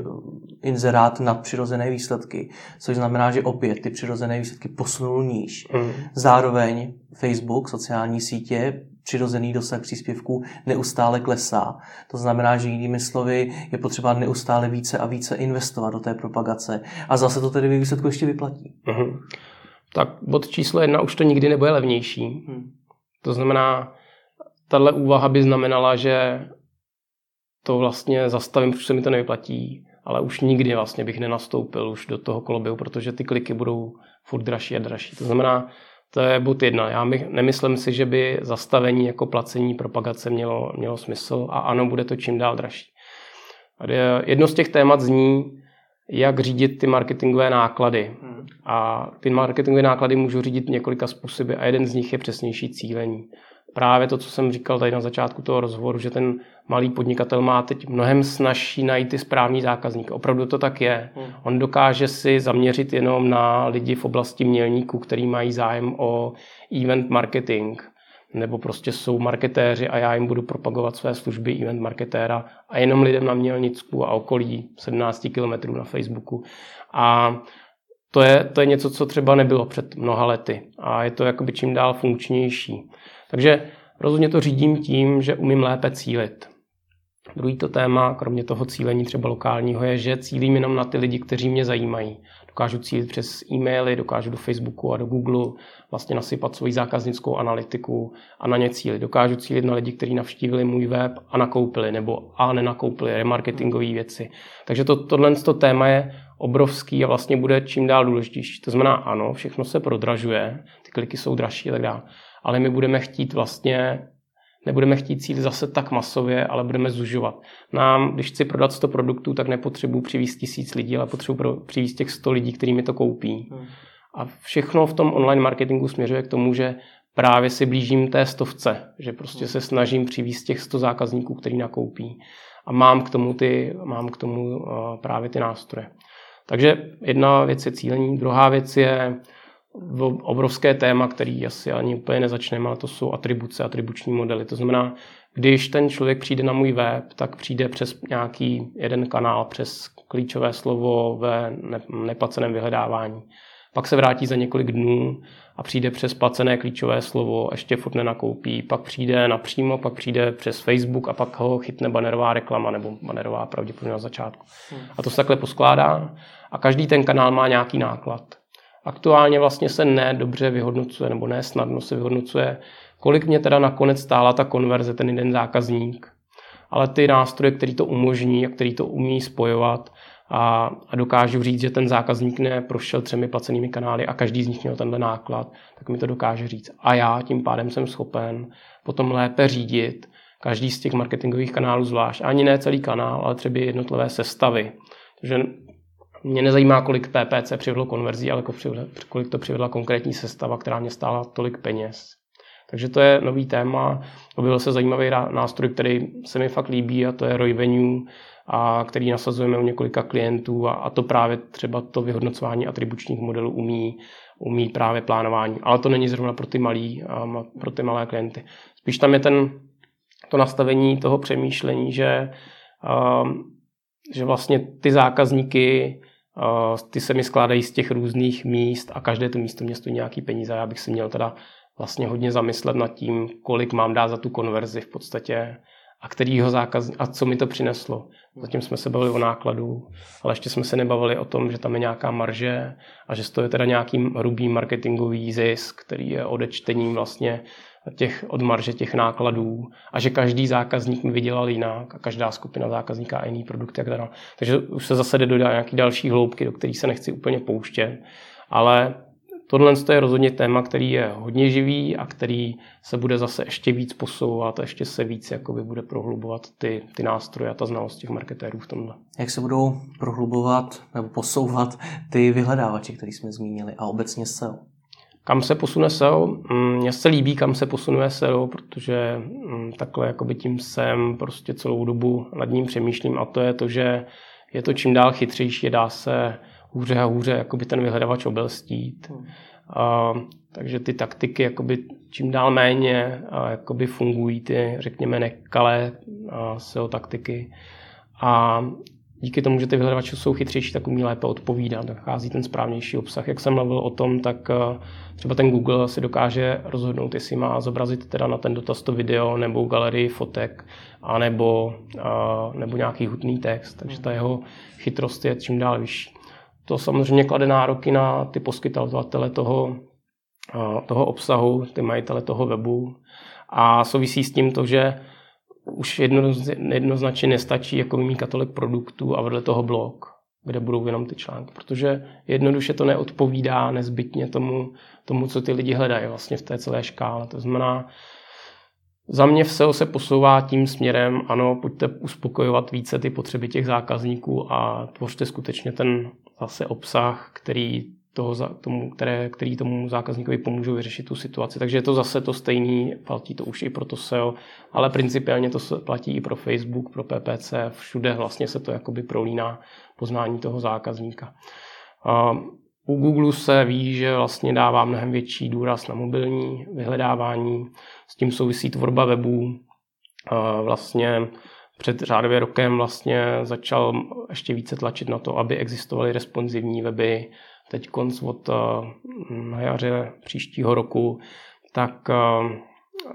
inzerát nad přirozené výsledky, což znamená, že opět ty přirozené výsledky posunul níž. Mm. Zároveň Facebook, sociální sítě, přirozený dosah příspěvků neustále klesá. To znamená, že jinými slovy je potřeba neustále více a více investovat do té propagace. A zase to tedy výsledku ještě vyplatí. Mm. Tak bod číslo jedna už to nikdy nebude levnější. Mm. To znamená, tahle úvaha by znamenala, že to vlastně zastavím, protože se mi to nevyplatí, ale už nikdy vlastně bych nenastoupil už do toho koloběhu, protože ty kliky budou furt dražší a dražší. To znamená, to je bod jedna. Já my, nemyslím si, že by zastavení jako placení propagace mělo, mělo smysl a ano, bude to čím dál dražší. Jedno z těch témat zní, jak řídit ty marketingové náklady. Hmm. A ty marketingové náklady můžu řídit několika způsoby a jeden z nich je přesnější cílení právě to, co jsem říkal tady na začátku toho rozhovoru, že ten malý podnikatel má teď mnohem snažší najít ty správný zákazník. Opravdu to tak je. Hmm. On dokáže si zaměřit jenom na lidi v oblasti mělníků, který mají zájem o event marketing nebo prostě jsou marketéři a já jim budu propagovat své služby event marketéra a jenom lidem na Mělnicku a okolí 17 kilometrů na Facebooku. A to je, to je něco, co třeba nebylo před mnoha lety a je to jakoby čím dál funkčnější. Takže rozhodně to řídím tím, že umím lépe cílit. Druhý to téma, kromě toho cílení třeba lokálního, je, že cílím jenom na ty lidi, kteří mě zajímají. dokážu cílit přes e-maily, dokážu do Facebooku a do Google vlastně nasypat svoji zákaznickou analytiku a na ně cílit. Dokážu cílit na lidi, kteří navštívili můj web a nakoupili, nebo a nenakoupili remarketingové věci. Takže to, tohle to téma je obrovský a vlastně bude čím dál důležitější. To znamená, ano, všechno se prodražuje, ty kliky jsou dražší a tak dále, ale my budeme chtít vlastně nebudeme chtít cílit zase tak masově, ale budeme zužovat. Nám, když chci prodat 100 produktů, tak nepotřebuji přivízt tisíc lidí, ale potřebuji přivízt těch 100 lidí, kteří mi to koupí. Hmm. A všechno v tom online marketingu směřuje k tomu, že právě si blížím té stovce, že prostě se snažím přivízt těch 100 zákazníků, který nakoupí. A mám k tomu, ty, mám k tomu uh, právě ty nástroje. Takže jedna věc je cílení, druhá věc je obrovské téma, který asi ani úplně nezačneme, ale to jsou atribuce, atribuční modely. To znamená, když ten člověk přijde na můj web, tak přijde přes nějaký jeden kanál, přes klíčové slovo ve neplaceném vyhledávání. Pak se vrátí za několik dnů a přijde přes placené klíčové slovo, ještě furt nenakoupí, pak přijde napřímo, pak přijde přes Facebook a pak ho chytne banerová reklama nebo banerová pravděpodobně na začátku. Hmm. A to se takhle poskládá a každý ten kanál má nějaký náklad. Aktuálně vlastně se ne dobře vyhodnocuje, nebo ne snadno se vyhodnocuje, kolik mě teda nakonec stála ta konverze, ten jeden zákazník. Ale ty nástroje, který to umožní a který to umí spojovat a, a dokážu říct, že ten zákazník neprošel třemi placenými kanály a každý z nich měl tenhle náklad, tak mi to dokáže říct. A já tím pádem jsem schopen potom lépe řídit každý z těch marketingových kanálů zvlášť. Ani ne celý kanál, ale třeba jednotlivé sestavy. Takže mě nezajímá, kolik PPC přivedlo konverzí, ale kolik to přivedla konkrétní sestava, která mě stála tolik peněz. Takže to je nový téma. Objevil se zajímavý nástroj, který se mi fakt líbí a to je Royvenue, a který nasazujeme u několika klientů a, a to právě třeba to vyhodnocování atribučních modelů umí, umí právě plánování. Ale to není zrovna pro ty, malý, pro ty malé klienty. Spíš tam je ten, to nastavení toho přemýšlení, že, že vlastně ty zákazníky ty se mi skládají z těch různých míst a každé to místo mě stojí nějaký peníze. Já bych si měl teda vlastně hodně zamyslet nad tím, kolik mám dát za tu konverzi v podstatě a kterýho zákaz a co mi to přineslo. Zatím jsme se bavili o nákladu, ale ještě jsme se nebavili o tom, že tam je nějaká marže a že to je teda nějaký hrubý marketingový zisk, který je odečtením vlastně těch, od marže těch nákladů a že každý zákazník mi vydělal jinak a každá skupina zákazníka jiný produkt. Jak dále. Takže už se zase jde do nějaký další hloubky, do kterých se nechci úplně pouštět, ale tohle je rozhodně téma, který je hodně živý a který se bude zase ještě víc posouvat a ještě se víc jakoby bude prohlubovat ty, ty nástroje a ta znalost těch marketérů v tomhle. Jak se budou prohlubovat nebo posouvat ty vyhledávače, které jsme zmínili a obecně SEO? Kam se posune SEO? Mm, mně se líbí, kam se posunuje SEO, protože mm, takhle jakoby tím jsem prostě celou dobu nad ním přemýšlím a to je to, že je to čím dál chytřejší, dá se hůře a hůře jakoby ten vyhledávač obelstít. Hmm. A, takže ty taktiky jakoby čím dál méně a, jakoby fungují ty, řekněme, nekalé SEO taktiky. A díky tomu, že ty vyhledávače jsou chytřejší, tak umí lépe odpovídat, nachází ten správnější obsah. Jak jsem mluvil o tom, tak třeba ten Google si dokáže rozhodnout, jestli má zobrazit teda na ten dotaz to video nebo galerii fotek, anebo, nebo nějaký hutný text. Takže ta jeho chytrost je čím dál vyšší. To samozřejmě klade nároky na ty poskytovatele toho, toho obsahu, ty majitele toho webu. A souvisí s tím to, že už jednoznačně nestačí jako mít katalog produktů a vedle toho blog, kde budou jenom ty články, protože jednoduše to neodpovídá nezbytně tomu, tomu, co ty lidi hledají vlastně v té celé škále. To znamená, za mě v SEO se posouvá tím směrem, ano, pojďte uspokojovat více ty potřeby těch zákazníků a tvořte skutečně ten zase obsah, který toho, tomu, které, který tomu zákazníkovi pomůžou vyřešit tu situaci. Takže je to zase to stejný, platí to už i pro to SEO, ale principiálně to platí i pro Facebook, pro PPC, všude vlastně se to jakoby prolíná poznání toho zákazníka. U Google se ví, že vlastně dává mnohem větší důraz na mobilní vyhledávání, s tím souvisí tvorba webů. Vlastně před řádově rokem vlastně začal ještě více tlačit na to, aby existovaly responsivní weby. Teď konc od na jaře příštího roku, tak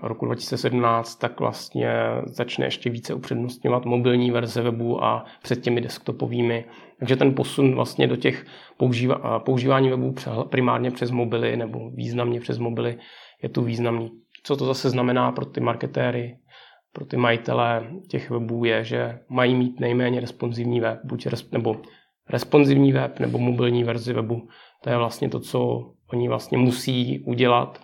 roku 2017, tak vlastně začne ještě více upřednostňovat mobilní verze webu a před těmi desktopovými. Takže ten posun vlastně do těch používa, používání webu primárně přes mobily nebo významně přes mobily je tu významný. Co to zase znamená pro ty marketéry, pro ty majitele těch webů je, že mají mít nejméně responsivní web, buď res, nebo responsivní web nebo mobilní verzi webu. To je vlastně to, co oni vlastně musí udělat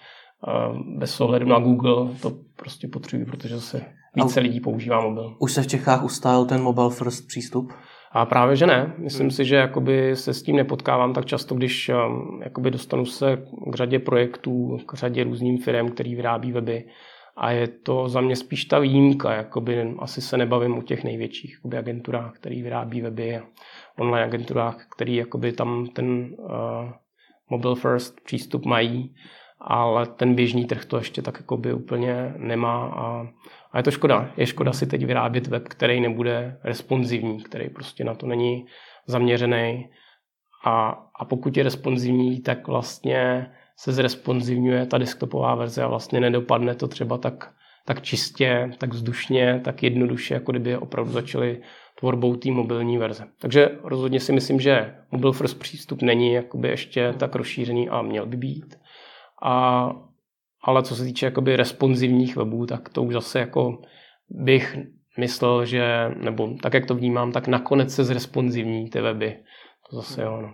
bez ohledu na Google. To prostě potřebují, protože se více lidí používá mobil. Už se v Čechách ustálil ten mobile first přístup? A právě, že ne. Myslím hmm. si, že jakoby se s tím nepotkávám tak často, když um, jakoby dostanu se k řadě projektů, k řadě různým firm, který vyrábí weby. A je to za mě spíš ta výjimka. Jakoby asi se nebavím o těch největších jakoby agenturách, který vyrábí weby, online agenturách, který jakoby tam ten uh, mobile first přístup mají ale ten běžný trh to ještě tak jakoby úplně nemá a, a je to škoda. Je škoda si teď vyrábět web, který nebude responsivní, který prostě na to není zaměřený a, a pokud je responsivní, tak vlastně se zresponsivňuje ta desktopová verze a vlastně nedopadne to třeba tak, tak čistě, tak vzdušně, tak jednoduše, jako kdyby opravdu začali tvorbou té mobilní verze. Takže rozhodně si myslím, že mobile first přístup není jakoby ještě tak rozšířený a měl by být. A, ale co se týče jakoby responsivních webů, tak to už zase jako bych myslel, že, nebo tak, jak to vnímám, tak nakonec se zresponsivní ty weby. To zase jo, no.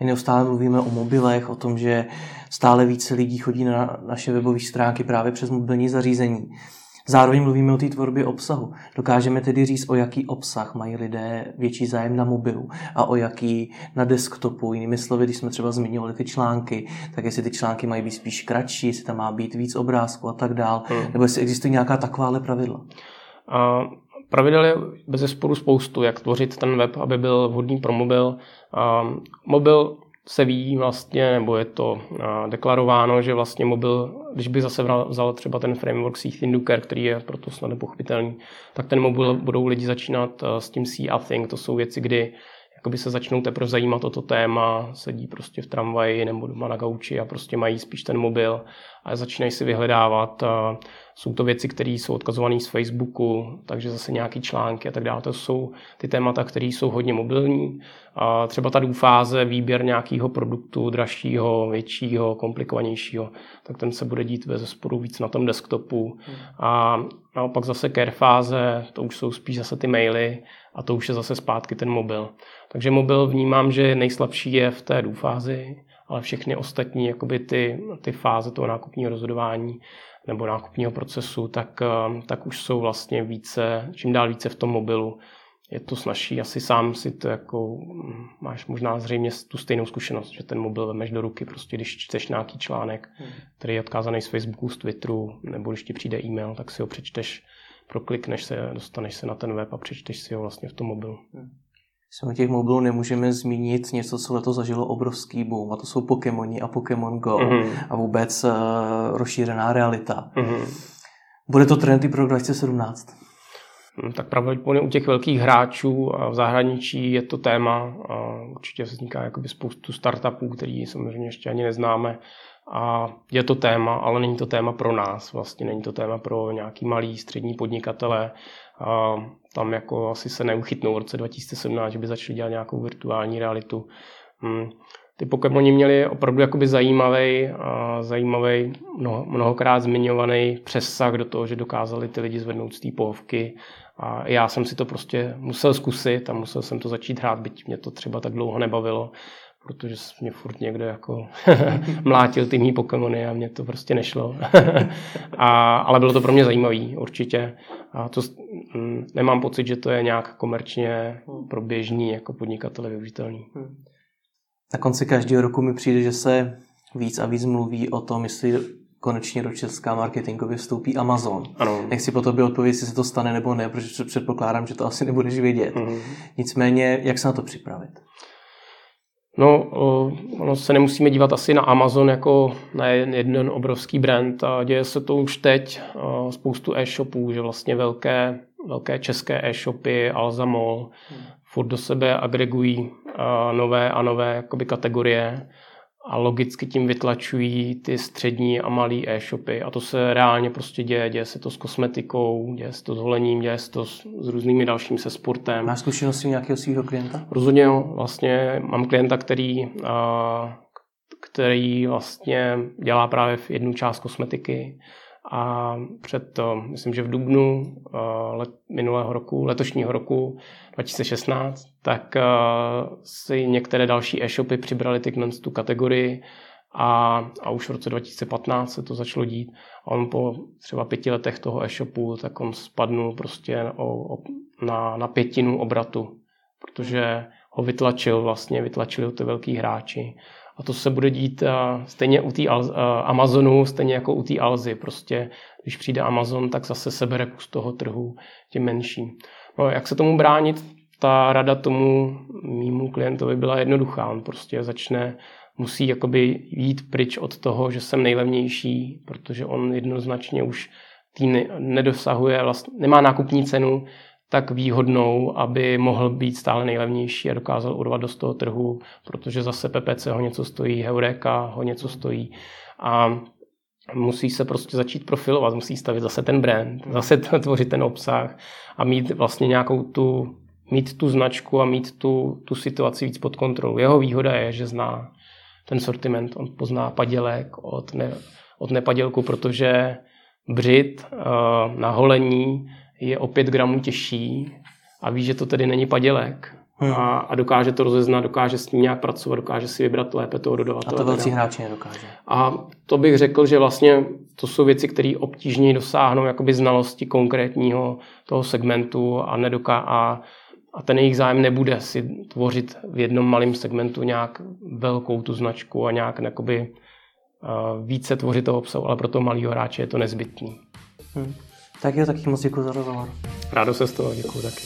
My neustále mluvíme o mobilech, o tom, že stále více lidí chodí na naše webové stránky právě přes mobilní zařízení. Zároveň mluvíme o té tvorbě obsahu. Dokážeme tedy říct, o jaký obsah mají lidé větší zájem na mobilu a o jaký na desktopu. Jinými slovy, když jsme třeba zmiňovali ty články, tak jestli ty články mají být spíš kratší, jestli tam má být víc obrázků a tak dál, hmm. nebo jestli existují nějaká takováhle pravidla. A pravidel je bez zesporu spoustu, jak tvořit ten web, aby byl vhodný pro mobil. Mobil se ví vlastně, nebo je to deklarováno, že vlastně mobil, když bych zase vzal třeba ten framework C Thinduker, který je proto snad nepochopitelný, tak ten mobil budou lidi začínat s tím See a Think. To jsou věci, kdy jakoby se začnou teprve zajímat o to téma, sedí prostě v tramvaji nebo doma na gauči a prostě mají spíš ten mobil a začínají si vyhledávat. Jsou to věci, které jsou odkazované z Facebooku, takže zase nějaký články a tak dále. To jsou ty témata, které jsou hodně mobilní. A třeba ta fáze, výběr nějakého produktu, dražšího, většího, komplikovanějšího, tak ten se bude dít ve sporu víc na tom desktopu. A naopak zase care fáze, to už jsou spíš zase ty maily a to už je zase zpátky ten mobil. Takže mobil vnímám, že nejslabší je v té fázi, ale všechny ostatní jakoby ty, ty fáze toho nákupního rozhodování nebo nákupního procesu, tak, eh, tak už jsou vlastně více, čím dál více v tom mobilu. Je to snažší, asi sám si to jako, hm, máš možná zřejmě tu stejnou zkušenost, že ten mobil vemeš do ruky, prostě když čteš nějaký článek, hmm. který je odkázaný z Facebooku, z Twitteru, nebo když ti přijde e-mail, tak si ho přečteš, proklikneš se, dostaneš se na ten web a přečteš si ho vlastně v tom mobilu. Hmm. Z těch mobilů nemůžeme zmínit něco, co letos zažilo obrovský boom, a to jsou Pokémoni a Pokémon Go mm-hmm. a vůbec uh, rozšířená realita. Mm-hmm. Bude to trend i pro 2017? Hmm, tak pravděpodobně u těch velkých hráčů a v zahraničí je to téma. A určitě vzniká jakoby spoustu startupů, který samozřejmě ještě ani neznáme. A je to téma, ale není to téma pro nás. Vlastně není to téma pro nějaký malý střední podnikatele. A tam jako asi se neuchytnou v roce 2017, že by začali dělat nějakou virtuální realitu. Hmm. Ty Pokémoni měli opravdu jakoby zajímavý, zajímavý mnoho, mnohokrát zmiňovaný přesah do toho, že dokázali ty lidi zvednout z té pohovky. A já jsem si to prostě musel zkusit a musel jsem to začít hrát, byť mě to třeba tak dlouho nebavilo protože mě furt někdo jako [laughs] mlátil ty mý Pokémony a mě to prostě nešlo. [laughs] a, ale bylo to pro mě zajímavý, určitě. A to mm, nemám pocit, že to je nějak komerčně pro běžný jako podnikatele využitelný. Hmm. Na konci každého roku mi přijde, že se víc a víc mluví o tom, jestli konečně do Česka marketingově vstoupí Amazon. Ano. Nechci po tobě odpovědět, jestli se to stane nebo ne, protože předpokládám, že to asi nebudeš vědět. Mm-hmm. Nicméně, jak se na to připravit? No, ono se nemusíme dívat asi na Amazon jako na jeden obrovský brand a děje se to už teď spoustu e-shopů, že vlastně velké, velké české e-shopy, Alza Mall, hmm. furt do sebe agregují nové a nové jakoby kategorie a logicky tím vytlačují ty střední a malý e-shopy a to se reálně prostě děje. Děje se to s kosmetikou, děje se to s holením, děje se to s, s různými dalšími se sportem. Máš zkušenosti nějakého svého klienta? Rozhodně jo. Vlastně mám klienta, který, který vlastně dělá právě v jednu část kosmetiky a před, myslím, že v dubnu let, minulého roku, letošního roku 2016, tak si některé další e-shopy přibrali ty tu kategorii a, a už v roce 2015 se to začalo dít. A on po třeba pěti letech toho e-shopu, tak on spadnul prostě o, o, na, na pětinu obratu, protože ho vytlačil vlastně, vytlačili ty velký hráči. A to se bude dít uh, stejně u té uh, Amazonu, stejně jako u té Alzy. Prostě když přijde Amazon, tak zase sebere kus toho trhu těm menším. Jak se tomu bránit? Ta rada tomu mýmu klientovi byla jednoduchá. On prostě začne, musí jakoby jít pryč od toho, že jsem nejlevnější, protože on jednoznačně už tý nedosahuje, vlastně, nemá nákupní cenu, tak výhodnou, aby mohl být stále nejlevnější a dokázal urvat do toho trhu, protože zase PPC ho něco stojí, Heureka ho něco stojí a musí se prostě začít profilovat, musí stavit zase ten brand, zase tvořit ten obsah a mít vlastně nějakou tu, mít tu značku a mít tu, tu situaci víc pod kontrolou. Jeho výhoda je, že zná ten sortiment, on pozná padělek od, ne, od nepadělku, protože břit uh, na holení je o 5 gramů těžší a ví, že to tedy není padělek. Hmm. A, a dokáže to rozeznat, dokáže s tím nějak pracovat, dokáže si vybrat lépe toho dodavatele. A to velcí hráči nedokáže. A to bych řekl, že vlastně to jsou věci, které obtížně dosáhnou jakoby znalosti konkrétního toho segmentu a, nedoká, a, a ten jejich zájem nebude si tvořit v jednom malém segmentu nějak velkou tu značku a nějak jakoby, uh, více tvořit toho obsahu, ale pro toho malého hráče je to nezbytný. Hmm. Tak jo, taky moc děkuji za rozhovor. Rádo se z toho, děkuji taky.